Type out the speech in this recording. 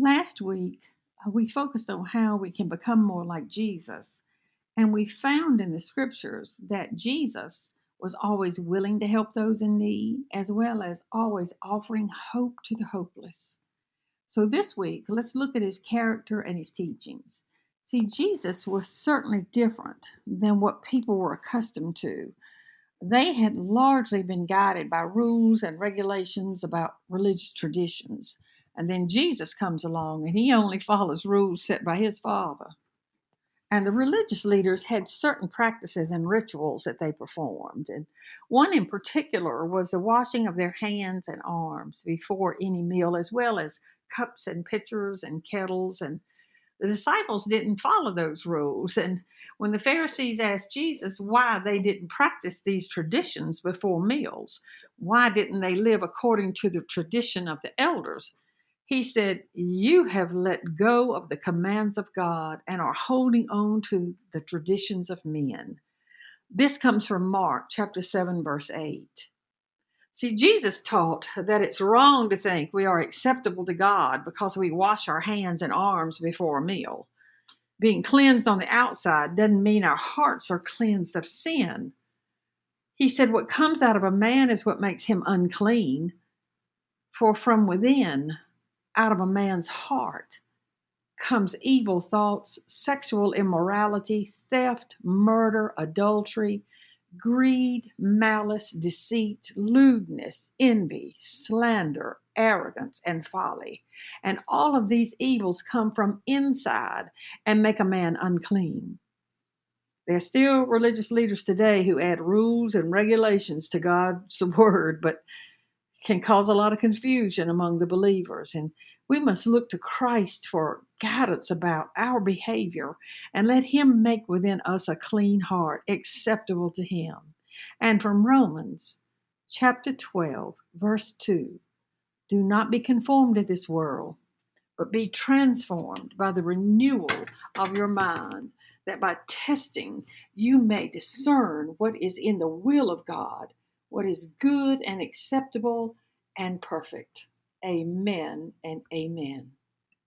Last week, uh, we focused on how we can become more like Jesus. And we found in the scriptures that Jesus was always willing to help those in need, as well as always offering hope to the hopeless. So this week, let's look at his character and his teachings. See, Jesus was certainly different than what people were accustomed to. They had largely been guided by rules and regulations about religious traditions. And then Jesus comes along and he only follows rules set by his Father. And the religious leaders had certain practices and rituals that they performed. And one in particular was the washing of their hands and arms before any meal, as well as cups and pitchers and kettles. And the disciples didn't follow those rules. And when the Pharisees asked Jesus why they didn't practice these traditions before meals, why didn't they live according to the tradition of the elders? He said, You have let go of the commands of God and are holding on to the traditions of men. This comes from Mark chapter 7, verse 8. See, Jesus taught that it's wrong to think we are acceptable to God because we wash our hands and arms before a meal. Being cleansed on the outside doesn't mean our hearts are cleansed of sin. He said, What comes out of a man is what makes him unclean. For from within, out of a man's heart comes evil thoughts, sexual immorality, theft, murder, adultery, greed, malice, deceit, lewdness, envy, slander, arrogance, and folly. And all of these evils come from inside and make a man unclean. There are still religious leaders today who add rules and regulations to God's word, but can cause a lot of confusion among the believers. And we must look to Christ for guidance about our behavior and let Him make within us a clean heart acceptable to Him. And from Romans chapter 12, verse 2 Do not be conformed to this world, but be transformed by the renewal of your mind, that by testing you may discern what is in the will of God, what is good and acceptable and perfect. Amen and amen.